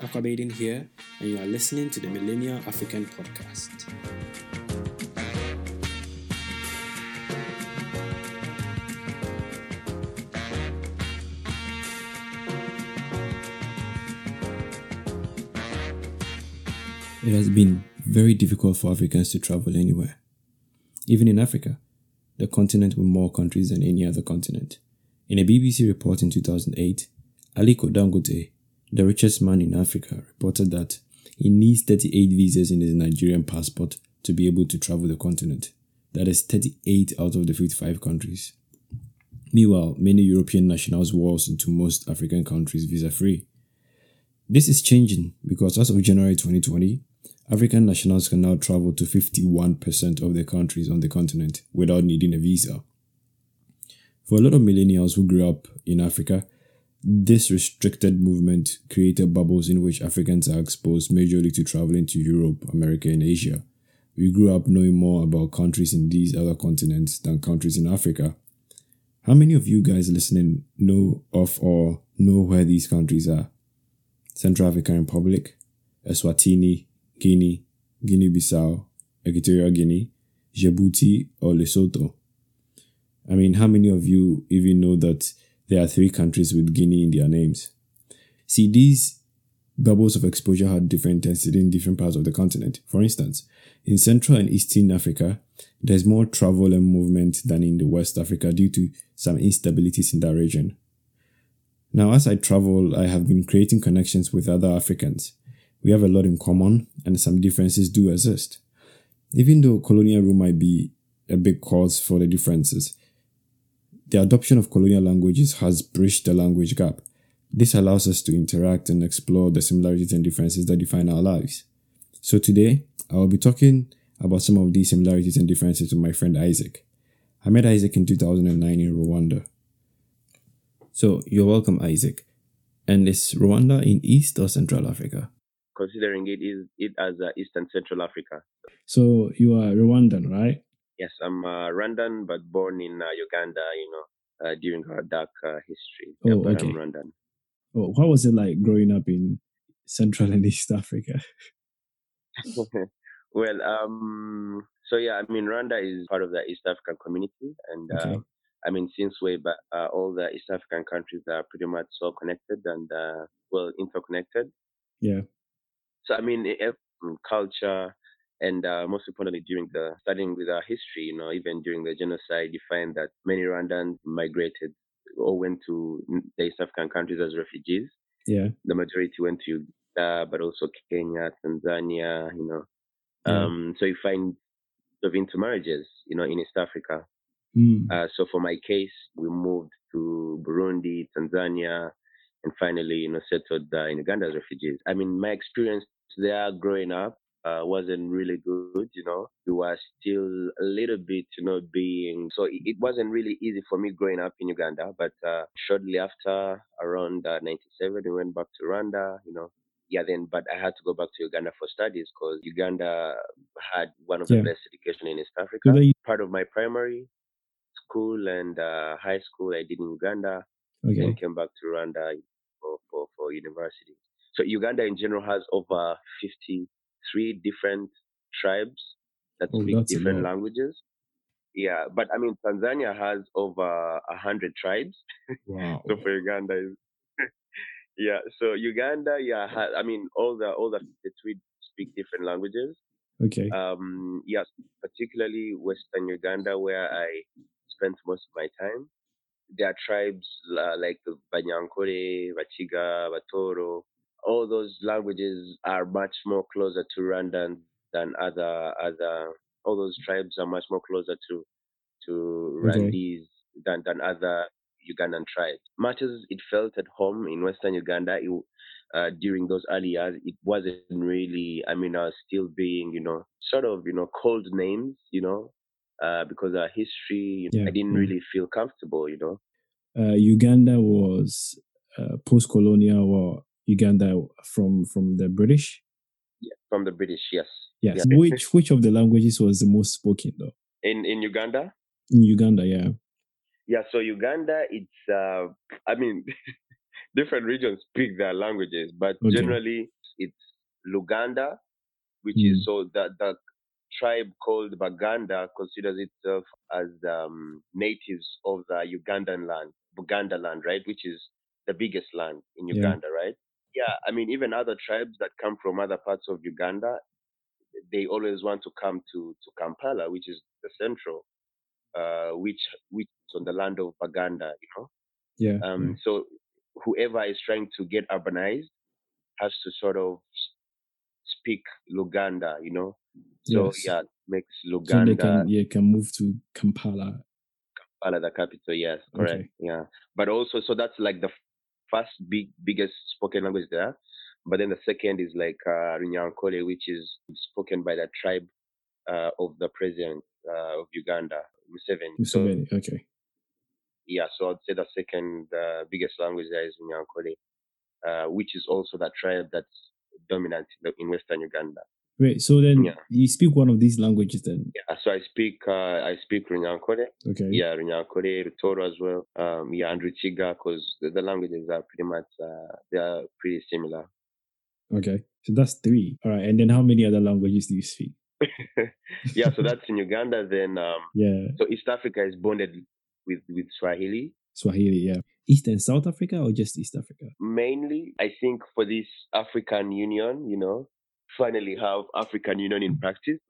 Aquabaden here, and you are listening to the Millennial African Podcast. It has been very difficult for Africans to travel anywhere. Even in Africa, the continent with more countries than any other continent. In a BBC report in 2008, Aliko Dangote, the richest man in Africa, reported that he needs 38 visas in his Nigerian passport to be able to travel the continent. That is 38 out of the 55 countries. Meanwhile, many European nationals waltz into most African countries visa free. This is changing because as of January 2020, African nationals can now travel to 51% of the countries on the continent without needing a visa. For a lot of millennials who grew up in Africa, this restricted movement created bubbles in which Africans are exposed majorly to traveling to Europe, America, and Asia. We grew up knowing more about countries in these other continents than countries in Africa. How many of you guys listening know of or know where these countries are? Central African Republic, Eswatini, Guinea, Guinea-Bissau, Equatorial Guinea, Djibouti, or Lesotho. I mean, how many of you even know that there are three countries with Guinea in their names? See, these bubbles of exposure had different intensity in different parts of the continent. For instance, in Central and Eastern Africa, there's more travel and movement than in the West Africa due to some instabilities in that region. Now, as I travel, I have been creating connections with other Africans. We have a lot in common, and some differences do exist. Even though colonial rule might be a big cause for the differences, the adoption of colonial languages has bridged the language gap. This allows us to interact and explore the similarities and differences that define our lives. So today, I will be talking about some of these similarities and differences with my friend Isaac. I met Isaac in 2009 in Rwanda. So, you're welcome, Isaac. And is Rwanda in East or Central Africa? considering it is it as uh, Eastern Central Africa. So you are Rwandan, right? Yes, I'm uh, Rwandan, but born in uh, Uganda. You know, uh, during our dark uh, history. Oh, yeah, but okay. I'm Rwandan. Oh, how was it like growing up in Central and East Africa? well, um, so yeah, I mean, Rwanda is part of the East African community, and Okay. uh, I mean, since way back, uh, all the East African countries are pretty much so connected and uh, well interconnected. Yeah. So I mean, culture, and uh, most importantly, during the studying with our history, you know, even during the genocide, you find that many Rwandans migrated or went to the East African countries as refugees. Yeah. The majority went to Uganda, but also Kenya, Tanzania, you know. Yeah. Um, so you find of intermarriages, you know, in East Africa. Mm. Uh, so for my case, we moved to Burundi, Tanzania, and finally, you know, settled uh, in Uganda as refugees. I mean, my experience there growing up uh, wasn't really good. You know, we were still a little bit, you know, being so it, it wasn't really easy for me growing up in Uganda. But uh, shortly after, around uh, '97, we went back to Rwanda. You know. Yeah, then, but I had to go back to Uganda for studies because Uganda had one of the best education in East Africa. They, Part of my primary school and uh, high school I did in Uganda, okay. then came back to Rwanda for, for, for university. So Uganda in general has over 53 different tribes that Oh, speak different languages. Yeah, but I mean Tanzania has over a hundred tribes. Wow. So for Uganda is yeah. So Uganda, yeah, ha- I mean all the all the 53 speak different languages. Okay. Um, yes, particularly Western Uganda, where I spent most of my time. There are tribes uh, like the Banyankore, Bachiga, Batoro. All those languages are much more closer to Rwandan than other other. All those tribes are much more closer to to Okay. Than than other Ugandan tribes. Much as it felt at home in Western Uganda, it, uh, during those early years, it wasn't really. I mean, I was still being, you know, sort of, you know, called names, you know, uh, because our history, Yeah, I didn't really feel comfortable, you know. Uh, Uganda was uh, post-colonial or Uganda from from the British. Yeah, from the British, yes. Yes. Yeah. Which which of the languages was the most spoken though? In in Uganda, In Uganda, yeah. yeah. So Uganda, it's. Uh, I mean, different regions speak their languages, but Okay. generally it's Luganda, which Mm. is so that the tribe called Baganda considers itself as um, natives of the Ugandan land, Buganda land, right, which is the biggest land in Yeah. Uganda, right? Yeah, I mean even other tribes that come from other parts of Uganda, they always want to come to to Kampala, which is the central, uh, which which is on the land of Baganda, you know. Yeah. Um, so whoever is trying to get urbanized has to sort of speak Luganda, you know. So Yes. yeah, makes yeah. So they Luganda can yeah can move to Kampala. Kampala the capital. Yes, correct. Okay. Yeah, but also so that's like the first big biggest spoken language there. But then the second is like uh, Runyankole, which is spoken by the tribe uh, of the president uh, of Uganda, Museveni. So Museveni. Okay. yeah, so I'd say the second uh, biggest language there is Runyankole, uh, which is also the tribe that's dominant in Western Uganda. Wait. So then Yeah. you speak one of these languages then? Yeah, so I speak uh, I speak Runyankole. Okay. Yeah, Runyankole, Rutoro as well. Um, yeah, and Ruchiga, because the, the languages are pretty much uh, they are pretty similar. Okay. So that's three. All right. And then how many other languages do you speak? yeah, so that's in Uganda. Then um, Yeah. so East Africa is bonded with with Swahili. Swahili. Yeah. East and South Africa or just East Africa? Mainly, I think for this African Union, you know, finally have African Union in practice.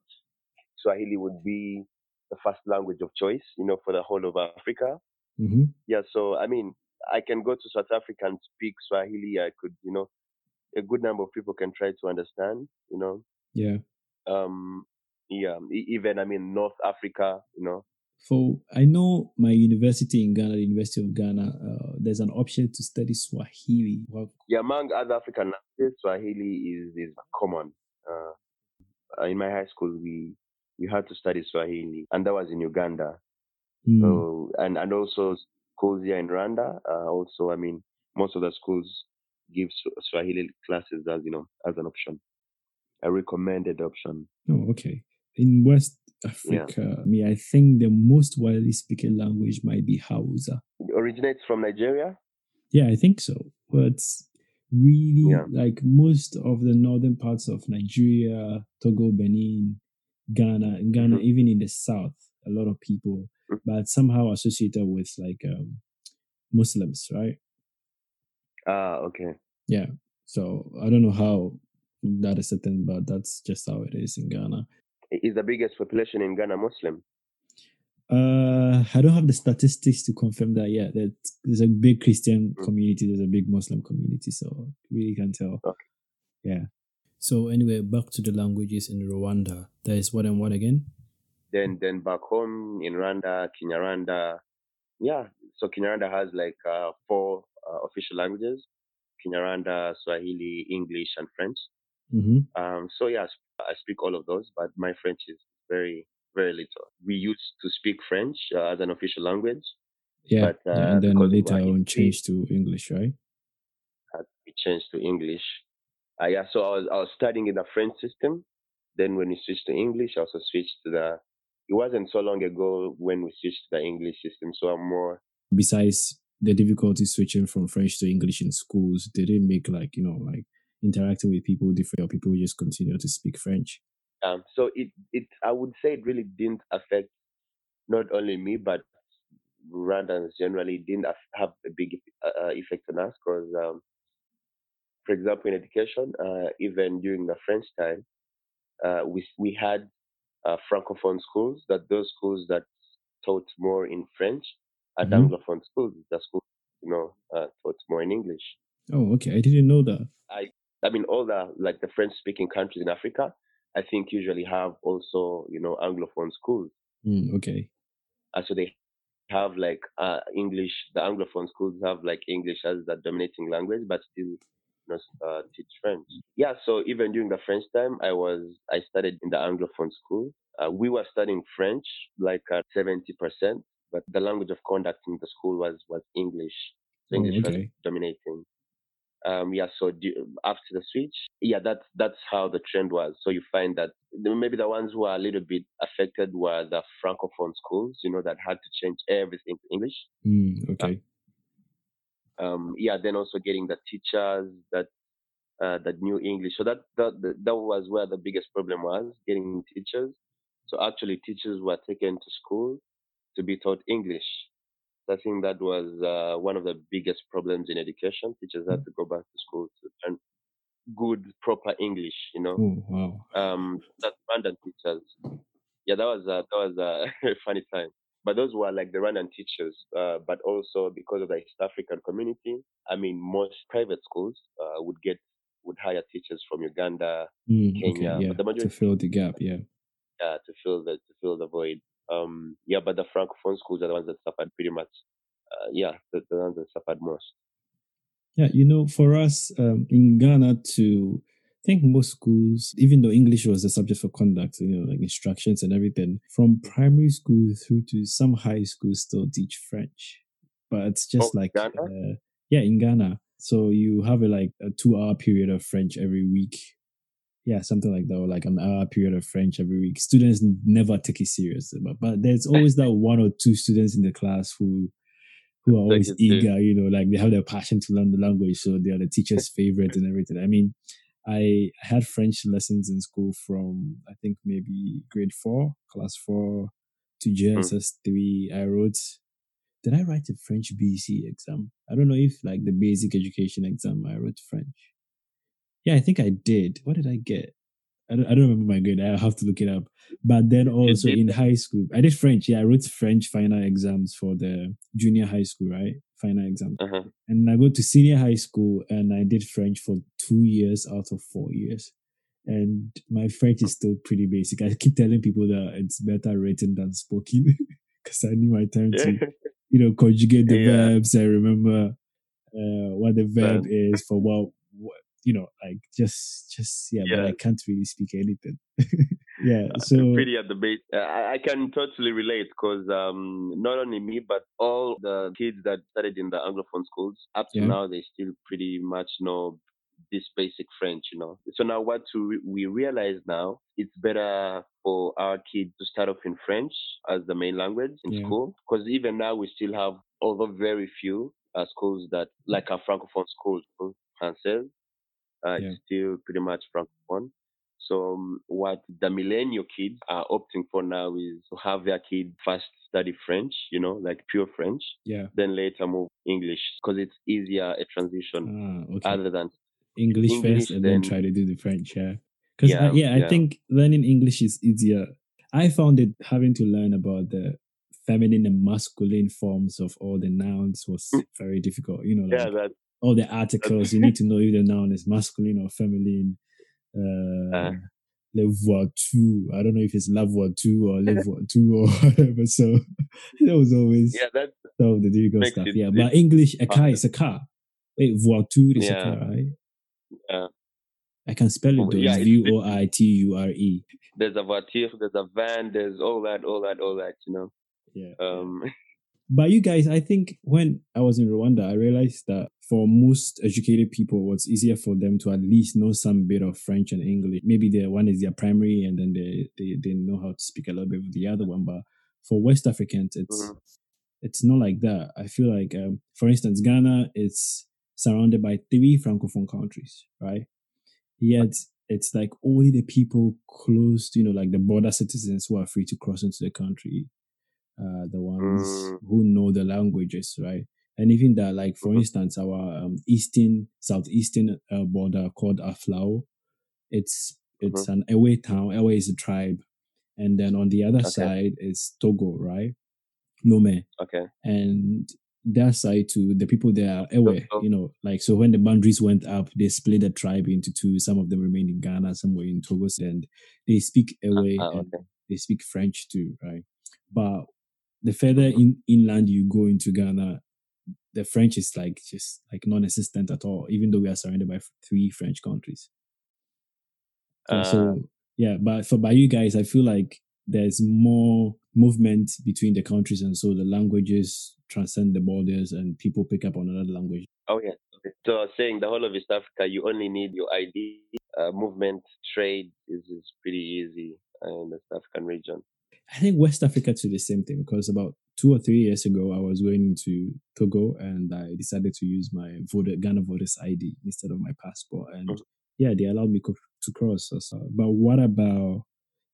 Swahili would be the first language of choice, you know, for the whole of Africa. Mm-hmm. Yeah, so I mean, I can go to South Africa and speak Swahili. I could, you know, a good number of people can try to understand, you know. Yeah. Um, yeah, e- even I mean North Africa, you know. So I know my university in Ghana, the University of Ghana, uh, there's an option to study Swahili. Well, Yeah, among other African languages, Swahili is is common. Uh, in my high school, we we had to study Swahili, and that was in Uganda. mm, So and and also schools here in Rwanda. Uh, also, I mean, most of the schools give Swahili classes as you know as an option, a recommended option. oh, okay. In West Africa, I mean, I think the most widely spoken language might be Hausa. It originates from Nigeria. Yeah, I think so. But really, Yeah. like most of the northern parts of Nigeria, Togo, Benin, Ghana, in Ghana, Mhm. even in the south, a lot of people, Mhm. but somehow associated with like um, Muslims, right? Ah, okay. Yeah. So I don't know how that is a thing, but that's just how it is in Ghana. Is the biggest population in Ghana Muslim? Uh, I don't have the statistics to confirm that yet. That there's a big Christian Mm. community, there's a big Muslim community, so really can't tell. Okay. Yeah. So anyway, back to the languages in Rwanda. There is what and what again? Then then back home in Rwanda, Kinyarwanda. Yeah, so Kinyarwanda has like uh, four uh, official languages: Kinyarwanda, Swahili, English, and French. Mm-hmm. Um, so yes, I speak all of those, but my French is very very little. We used to speak French uh, as an official language. Yeah. But, uh, and then later on changed to English, right? had to be changed to English. Uh, yeah, so I was I was studying in the French system. Then when we switched to English, I also switched to the. It wasn't so long ago when we switched to the English system, so I'm more. Besides the difficulty switching from French to English in schools, did it make like, you know, like interacting with people different or people just continue to speak French? Um, so it it I would say it really didn't affect not only me but Rwandans generally didn't have a big uh, uh, effect on us because, um, for example, in education, uh, even during the French time, uh, we we had uh, francophone schools. That those schools that taught more in French and Mhm. anglophone schools. The schools, you know, uh, taught more in English. Oh, okay. I didn't know that. I mean, all the like the French-speaking countries in Africa, I think usually have also, you know, anglophone schools. Mm, okay. Uh, so they have like uh, English. The anglophone schools have like English as the dominating language, but still, you know, uh, teach French. Yeah. So even during the French time, I was I studied in the anglophone school. Uh, we were studying French like at seventy percent, but the language of conduct in the school was was English. So Oh, English was dominating. Um, yeah. So du- after the switch, yeah, that's that's how the trend was. So you find that maybe the ones who are a little bit affected were the francophone schools, you know, that had to change everything to English. Mm, okay. um, yeah, then also getting the teachers that uh, that knew English. So that, that that was where the biggest problem was getting teachers. So actually, teachers were taken to school to be taught English. I think that was uh, one of the biggest problems in education. Teachers had to go back to school to learn good, proper English. You know, Oh wow. um, that's Rwandan teachers. Yeah, that was a, that was a funny time. But those were like the Rwandan teachers. Uh, but also because of the East African community, I mean, most private schools uh, would get would hire teachers from Uganda, Mm, Kenya, okay, yeah. To fill the gap, yeah. uh, to fill the to fill the void. Um, yeah, but the francophone schools are the ones that suffered pretty much. Uh, yeah, the, the ones that suffered most. Yeah, you know, for us um, in Ghana, to I think most schools, even though English was the subject for conduct, you know, like instructions and everything, from primary school through to some high schools still teach French, but it's just Oh, like uh, yeah, in Ghana. So you have a like a two-hour period of French every week. Yeah, something like that, or like an hour period of French every week. Students never take it seriously, but, but there's always that one or two students in the class who who are always eager, you know, like they have their passion to learn the language, so they are the teacher's favorite and everything. I mean, I had French lessons in school from I think maybe grade four, class four to JSS three. I wrote. Did I write a French BECE exam? I don't know if like the basic education exam I wrote French. Yeah, I think I did. What did I get? I don't, I don't remember my grade. I have to look it up. But then also in high school, I did French. Yeah, I wrote French final exams for the junior high school, right? Final exam. Uh-huh. And I go to senior high school and I did French for two years out of four years. And my French is still pretty basic. I keep telling people that it's better written than spoken because I need my time to, you know, conjugate the Yeah. verbs I remember uh, what the verb is for what, you know, like just, just, yeah, but I can't really speak anything. yeah. Uh, So, pretty at the base. Uh, I, I can totally relate because um, not only me, but all the kids that studied in the Anglophone schools, up to Yeah. now, they still pretty much know this basic French, you know. So now what to, we realize now, it's better for our kids to start off in French as the main language in Yeah. school. Because even now we still have, although very few uh, schools that, like our Francophone schools, Français, uh, Yeah. it's still pretty much Francophone. So um, what the millennial kids are opting for now is to have their kids first study French, you know, like pure French, yeah. then later move English because it's easier a transition Ah, okay. other than English, English, first and then, then- try to do the French. Yeah, because Yeah, yeah, I yeah. think learning English is easier. I found it having to learn about the feminine and masculine forms of all the nouns was very difficult. You know, like yeah that all the articles, you need to know if the noun is masculine or feminine. Uh, Uh. le voiture. I don't know if it's la voiture or le voiture or whatever. So that was always yeah that some of the difficult stuff. it Yeah, but English, a car is a car. Wait, voiture is a car, right? Yeah. I can spell it Oh, though. yeah, V O I T U R E. there's a voiture, there's a van, there's all that, all that, all that, you know. Yeah. Um, But you guys, I think when I was in Rwanda, I realized that for most educated people, it's easier for them to at least know some bit of French and English. Maybe the one is their primary, and then they, they they know how to speak a little bit with the other one. But for West Africans, it's Mhm. it's not like that. I feel like, um, for instance, Ghana is surrounded by three francophone countries, right? Yet it's like only the people close, to, you know, like the border citizens who are free to cross into the country, uh, the ones Mm. who know the languages, right? And even that, like for instance, our um, eastern, southeastern uh, border called Aflao, it's it's an Ewe town. Ewe is a tribe, and then on the other Okay. side is Togo, right? Lome, okay. and that side too, the people there are Ewe, you know, like so when the boundaries went up, they split the tribe into two. Some of them remain in Ghana, some were in Togo, and they speak Ewe Ah, and okay. they speak French too, right? But the further in, inland you go into Ghana, the French is like just like non-existent at all, even though we are surrounded by three French countries. So, Uh, so yeah, but for by you guys, I feel like there's more movement between the countries, and so the languages transcend the borders, and people pick up on another language. Oh yeah. Okay. So saying the whole of East Africa, you only need your ID. Uh, movement, trade is, is pretty easy in the East African region. I think West Africa too the same thing because about two or three years ago I was going to Togo and I decided to use my voter Ghana voters ID instead of my passport and yeah they allowed me co- to cross. So, but what about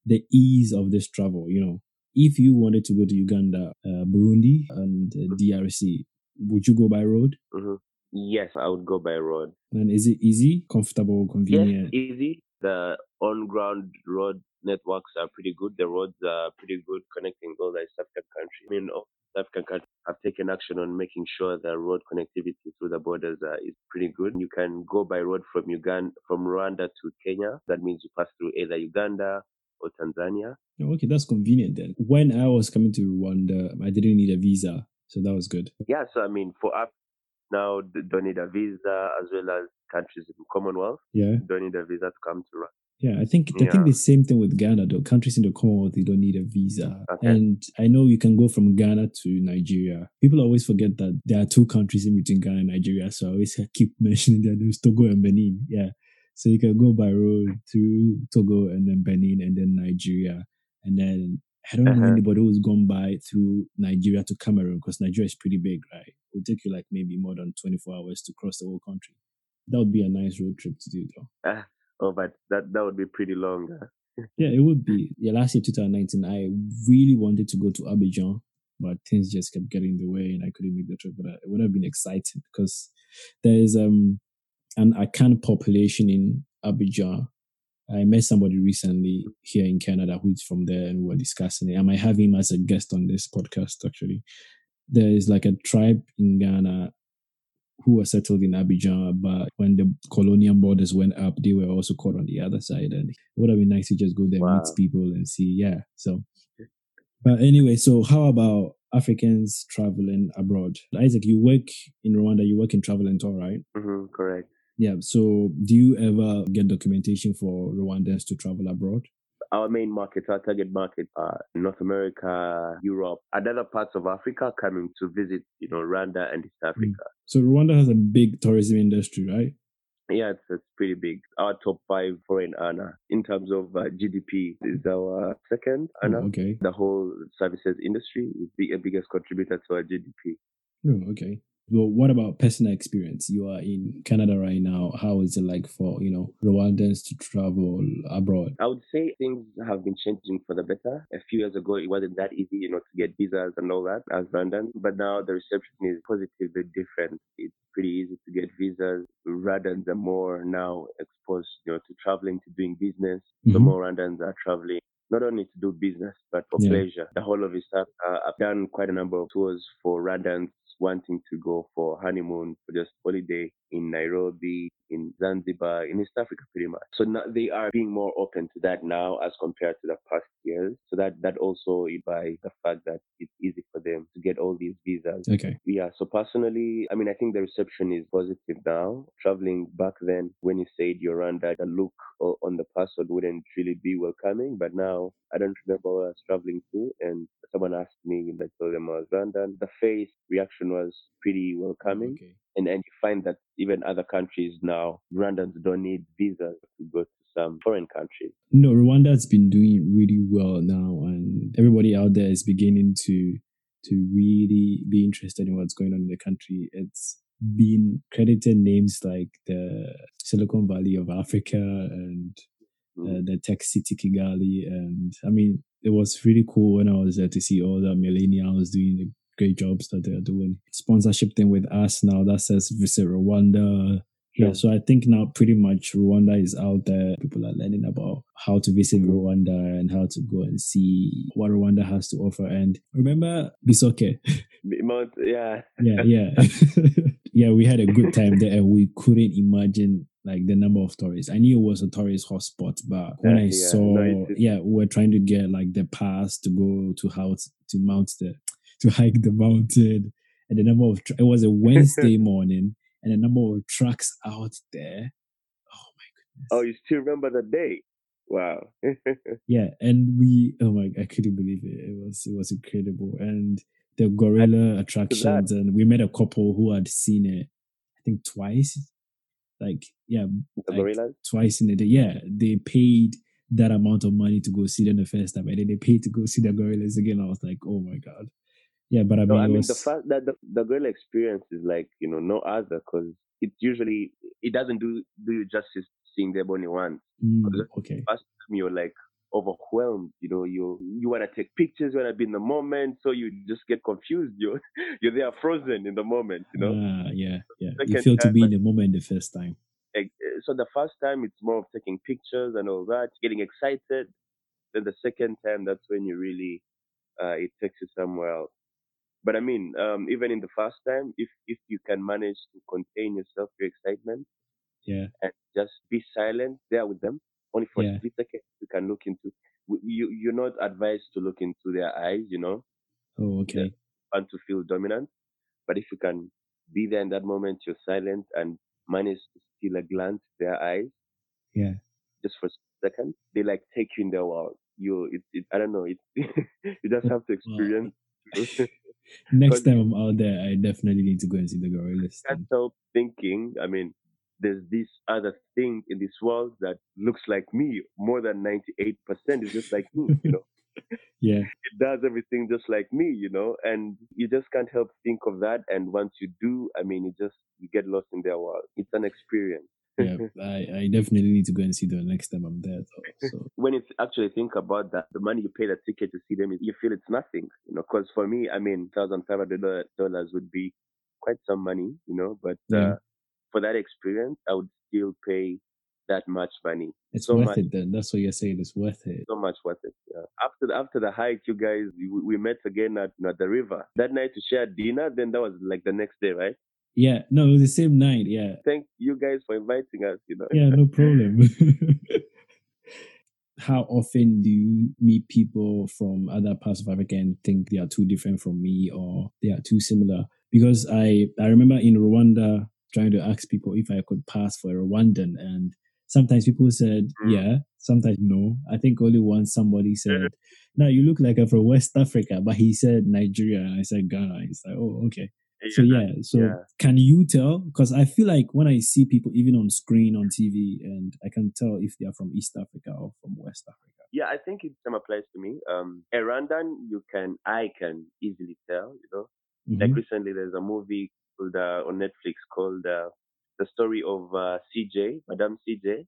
the ease of this travel? You know, if you wanted to go to Uganda, uh, Burundi, and uh, DRC, would you go by road? hmm Yes, I would go by road. And is it easy, comfortable, convenient? Yes, easy. The on-ground road networks are pretty good. The roads are pretty good connecting all the East African countries. I mean, all East African countries have taken action on making sure the road connectivity through the borders uh, is pretty good. You can go by road from Uganda, from Rwanda to Kenya. That means you pass through either Uganda or Tanzania. Oh, Okay, that's convenient then. When I was coming to Rwanda, I didn't need a visa, so that was good. Yeah, so I mean, for us now, don't need a visa as well as countries in Commonwealth. Yeah, Don't need a visa to come to Rwanda. Yeah. I think I think the same thing with Ghana. Though countries in the Commonwealth, they don't need a visa, Okay. and I know you can go from Ghana to Nigeria. People always forget that there are two countries in between Ghana and Nigeria, so I always keep mentioning that there's Togo and Benin. Yeah, so you can go by road through Togo and then Benin and then Nigeria, and then I don't know Uh-huh. anybody who's gone by through Nigeria to Cameroon because Nigeria is pretty big, right? It would take you like maybe more than 24 hours to cross the whole country. That would be a nice road trip to do, though. Ah, oh, but that, that would be pretty long. Yeah, it would be. Yeah, last year, 2019, I really wanted to go to Abidjan, but things just kept getting in the way and I couldn't make the trip. But it would have been exciting because there is um an Akan population in Abidjan. I met somebody recently here in Canada who's from there and we were discussing it. I might have him as a guest on this podcast actually. There is like a tribe in Ghana who were settled in Abidjan, but when the colonial borders went up, they were also caught on the other side. And it would have been nice to just go there, Wow. meet people, and see. Yeah. So, but anyway, so how about Africans traveling abroad? Isaac, you work in Rwanda, you work in travel and tour, right? hmm correct. Yeah. So, do you ever get documentation for Rwandans to travel abroad? Our main markets, our target market are North America, Europe, and other parts of Africa coming to visit, you know, Rwanda and East hmm. Africa. So, Rwanda has a big tourism industry, right? Yeah, it's, it's pretty big. Our top five foreign earner in terms of uh, GDP is our second Oh, earner. okay. The whole services industry is the biggest contributor to our GDP. Oh, hmm, okay. Well, what about personal experience? You are in Canada right now. How is it like for you know Rwandans to travel abroad? I would say things have been changing for the better. A few years ago, it wasn't that easy, you know, to get visas and all that as Rwandan. But now the reception is positively different. It's pretty easy to get visas. Rwandans are more now exposed, you know, to traveling, to doing business. So Mhm. more Rwandans are traveling. Not only to do business, but for Yeah. pleasure. The whole of East Africa, I've done quite a number of tours for Rwandans wanting to go for honeymoon, for just holiday in Nairobi, in Zanzibar, in East Africa, pretty much. So now they are being more open to that now as compared to the past years. So that that also by the fact that it's easy for them to get all these visas. Okay. Yeah, so personally, I mean, I think the reception is positive now. Traveling back then, when you said you're under the look on the passport wouldn't really be welcoming, but now I don't remember where I was traveling to, and someone asked me, and I told them uh, I was Rwandan. The face reaction was pretty welcoming, Okay. And and you find that even other countries now, Rwandans don't need visas to go to some foreign countries. No, Rwanda has been doing really well now, and everybody out there is beginning to to really be interested in what's going on in the country. It's been credited names like the Silicon Valley of Africa and uh, the tech city Kigali, and I mean, it was really cool when I was there to see all the millennials doing the great jobs that they are doing. Sponsorship thing with us now that says visit Rwanda. Yeah, Sure. so I think now pretty much Rwanda is out there. People are learning about how to visit Rwanda and how to go and see what Rwanda has to offer. And remember Bisoke? Yeah, Yeah, yeah. yeah, we had a good time there and we couldn't imagine like the number of tourists. I knew it was a tourist hotspot, but when Yeah, I yeah. saw No, yeah, we were trying to get like the pass to go to how to mount the to hike the mountain and the number of it was a Wednesday morning and the number of trucks out there. Oh my goodness. Oh, you still remember the day? Wow. Yeah, and we oh my I couldn't believe it. It was it was incredible. And the gorilla attractions and we met a couple who had seen it I think twice. Like yeah, the Like, twice in a day. Yeah, they paid that amount of money to go see them the first time, and then they paid to go see the gorillas again. I was like, oh my god. Yeah, but I No, mean, I mean was, the fact that the, the girl experience is like you know no other because it usually it doesn't do do you justice seeing them only once. Mm, okay. First time you're like overwhelmed, you know, you you want to take pictures, you want to be in the moment, so you just get confused. You're you're there frozen in the moment, you know. Ah, yeah, yeah. You feel to be in the moment the first time. Like, uh, so the first time it's more of taking pictures and all that, getting excited. Then the second time, that's when you really uh, it takes you somewhere else. But I mean, um, even in the first time, if if you can manage to contain yourself, your excitement, Yeah, and just be silent there with them, only for Yeah. a split second, you can look into. You you're not advised to look into their eyes, you know, Oh, okay. and to feel dominant. But if you can be there in that moment, you're silent and manage to steal a glance their eyes Yeah. just for a second, they like take you in their world. You, it, it, I don't know. It, you just have to experience. Next time I'm out there, I definitely need to go and see the gorillas. can't help thinking. I mean, there's this other thing in this world that looks like me. More than ninety-eight percent is just like me. You know, Yeah, it does everything just like me. You know, and you just can't help think of that. And once you do, I mean, you just you get lost in their world. It's an experience. Yeah. I, I definitely need to go and see them next time I'm there. Though. So when you actually think about that, the money you pay the ticket to see them, you feel it's nothing, you know. Because for me, I mean, thousand five hundred dollars would be quite some money, you know. But Yeah. uh, for that experience, I would still pay that much money. it's So worth much. it then. That's what you're saying. It's worth it. So much worth it. Yeah. After the, after the hike, you guys, we, we met again at, at the river that night to share dinner. Then that was like the next day, right? Yeah, no, it was the same night. Yeah, Thank you guys for inviting us. You know. yeah, no problem. How often do you meet people from other parts of Africa and think they are too different from me or they are too similar? Because I, I remember in Rwanda trying to ask people if I could pass for a Rwandan, and sometimes people said Mm. yeah, sometimes no. I think only once somebody said, "No, you look like I'm from West Africa," but he said Nigeria, and I said Ghana. He's like, "Oh, okay." So yeah, so yeah. can you tell? Because I feel like when I see people even on screen on TV, and I can tell if they are from East Africa or from West Africa. Yeah, I think it same applies to me. Um, a Rwandan, you can, I can easily tell, you know. Like Mhm. recently, there's a movie called, uh, on Netflix called uh, The Story of uh, CJ, Madame CJ.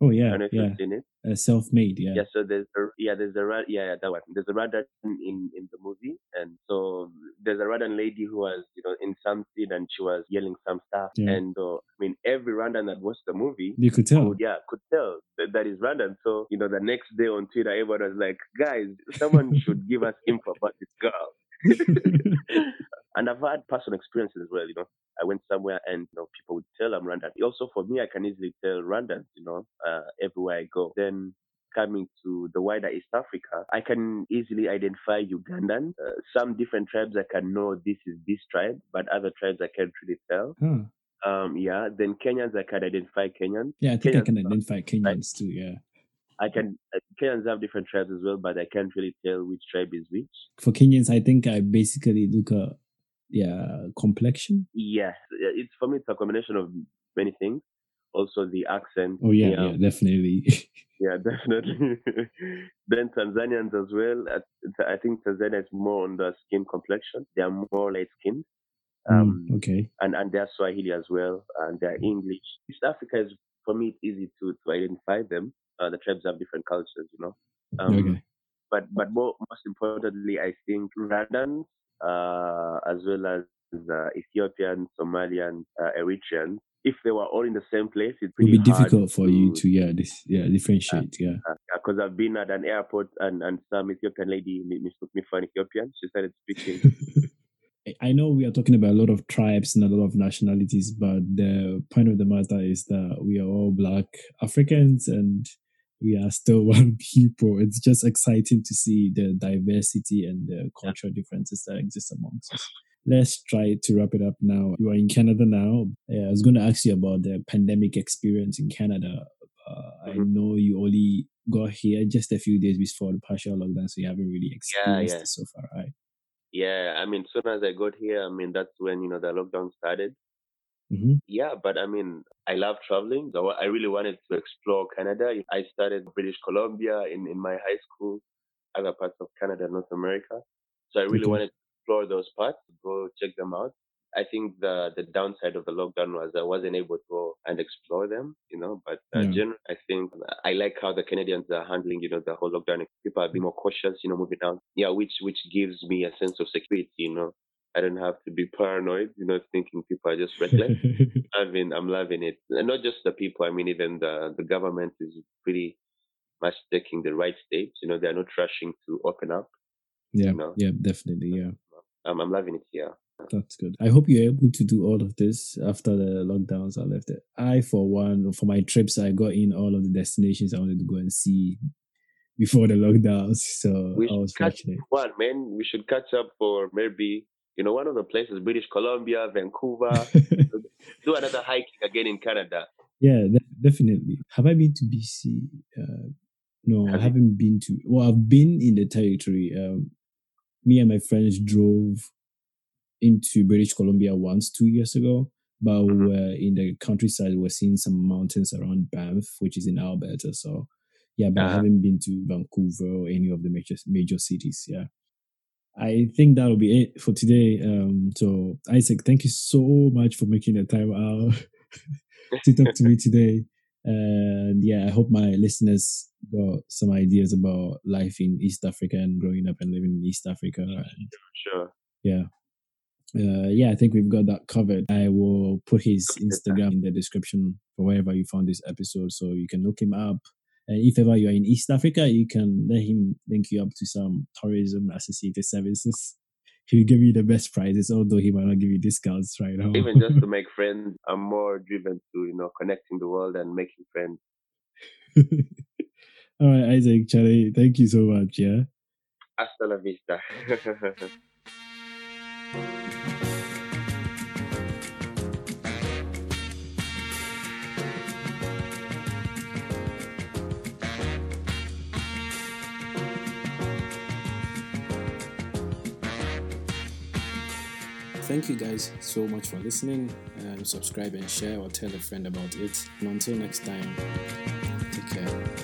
Oh yeah, don't know if yeah, you've seen it. uh, self-made. Yeah. Yeah, so there's a, yeah, there's a yeah, yeah, that one. There's a Rwandan in in the movie, and so there's a Rwandan lady who was you know in some scene and she was yelling some stuff, Yeah. and uh, I mean every Rwandan that watched the movie You could tell. could, yeah, could tell that, that is Rwandan. So, you know, the next day on Twitter, everyone was like, guys, someone should give us info about this girl. and I've had personal experiences as well, you know. I went somewhere and, you know, people would tell I'm Rwandan. Also, for me, I can easily tell Rwandans, you know, uh, everywhere I go. Then coming to the wider East Africa, I can easily identify Ugandan. Uh, some different tribes I can know this is this tribe, but other tribes I can't really tell. Huh. Um, yeah. Then Kenyans, I can identify Kenyans. Yeah, I think I can identify Kenyans too. Yeah. I can uh, Kenyans have different tribes as well, but I can't really tell which tribe is which. For Kenyans, I think I basically look at their complexion. Yes, it's for me. It's a combination of many things. Also, the accent. Oh yeah, yeah, definitely. yeah, definitely. then Tanzanians as well. I, I think Tanzania is more on the skin complexion. They are more light skinned. Um, Mm, okay. and and they're Swahili as well, and they're English. East Africa is for me it's easy to to identify them. Uh, the tribes have different cultures, you know. Um, okay. but but more, most importantly, I think Rwandans as well as uh, Ethiopians, Somalians, uh, Eritreans, if they were all in the same place, It would be difficult for you to to yeah, this yeah, differentiate. Yeah. because I've been at an airport and, and some Ethiopian lady mistook me for an Ethiopian. She started speaking. I know we are talking about a lot of tribes and a lot of nationalities, but the point of the matter is that we are all black Africans and we are still one people. It's just exciting to see the diversity and the cultural differences that exist amongst us. Let's try to wrap it up now. You are in Canada now. Uh, I was going to ask you about the pandemic experience in Canada. Uh, I Mhm. know you only got here just a few days before the partial lockdown, so you haven't really experienced yeah. it so far, right? yeah, I mean, soon as I got here, I mean, that's when, you know, the lockdown started. Hmm Yeah, but I mean, I love traveling. So I really wanted to explore Canada. I studied British Columbia in, in my high school, other parts of Canada, North America. So I really Okay. wanted to explore those parts, go check them out. I think the the downside of the lockdown was I wasn't able to go and explore them, you know. But uh, Yeah. generally, I think I like how the Canadians are handling, you know, the whole lockdown. People are being more cautious, you know, moving out. Yeah, which which gives me a sense of security, you know. I don't have to be paranoid, you know, thinking people are just reckless. I mean, I'm loving it. And not just the people. I mean, even the the government is pretty much taking the right steps. You know, they're not rushing to open up. yeah, No. yeah, definitely. Yeah, Um, I'm loving it here. that's good. I hope you're able to do all of this after the lockdowns are lifted. I, for one, for my trips, I got in all of the destinations I wanted to go and see before the lockdowns. So We I was should catch fortunate. one, man. We should catch up for maybe you know one of the places, British Columbia, Vancouver. Do another hiking again in Canada. yeah, definitely. Have I been to BC? Uh, no, I Have you? haven't been to. Well, I've been in the territory. Um, me and my friends drove into British Columbia once two years ago, but we Mhm. were in the countryside. We are seeing some mountains around Banff, which is in Alberta. So, yeah, but I Uh-huh. haven't been to Vancouver or any of the major major cities. Yeah. I think that'll be it for today. Um, so Isaac, thank you so much for making the time out to talk to me today. And yeah, I hope my listeners got some ideas about life in East Africa and growing up and living in East Africa. And Sure. yeah. Uh, yeah, I think we've got that covered. I will put his Instagram in the description for wherever you found this episode so you can look him up. And if ever you're in East Africa, you can let him link you up to some tourism associated services. He'll give you the best prices, although he might not give you discounts right now. Even just to make friends, I'm more driven to you know connecting the world and making friends. All right, Isaac, Charlie, thank you so much. Yeah. Hasta la vista. Thank you guys so much for listening. Um, subscribe and share or tell a friend about it. And until next time, take care.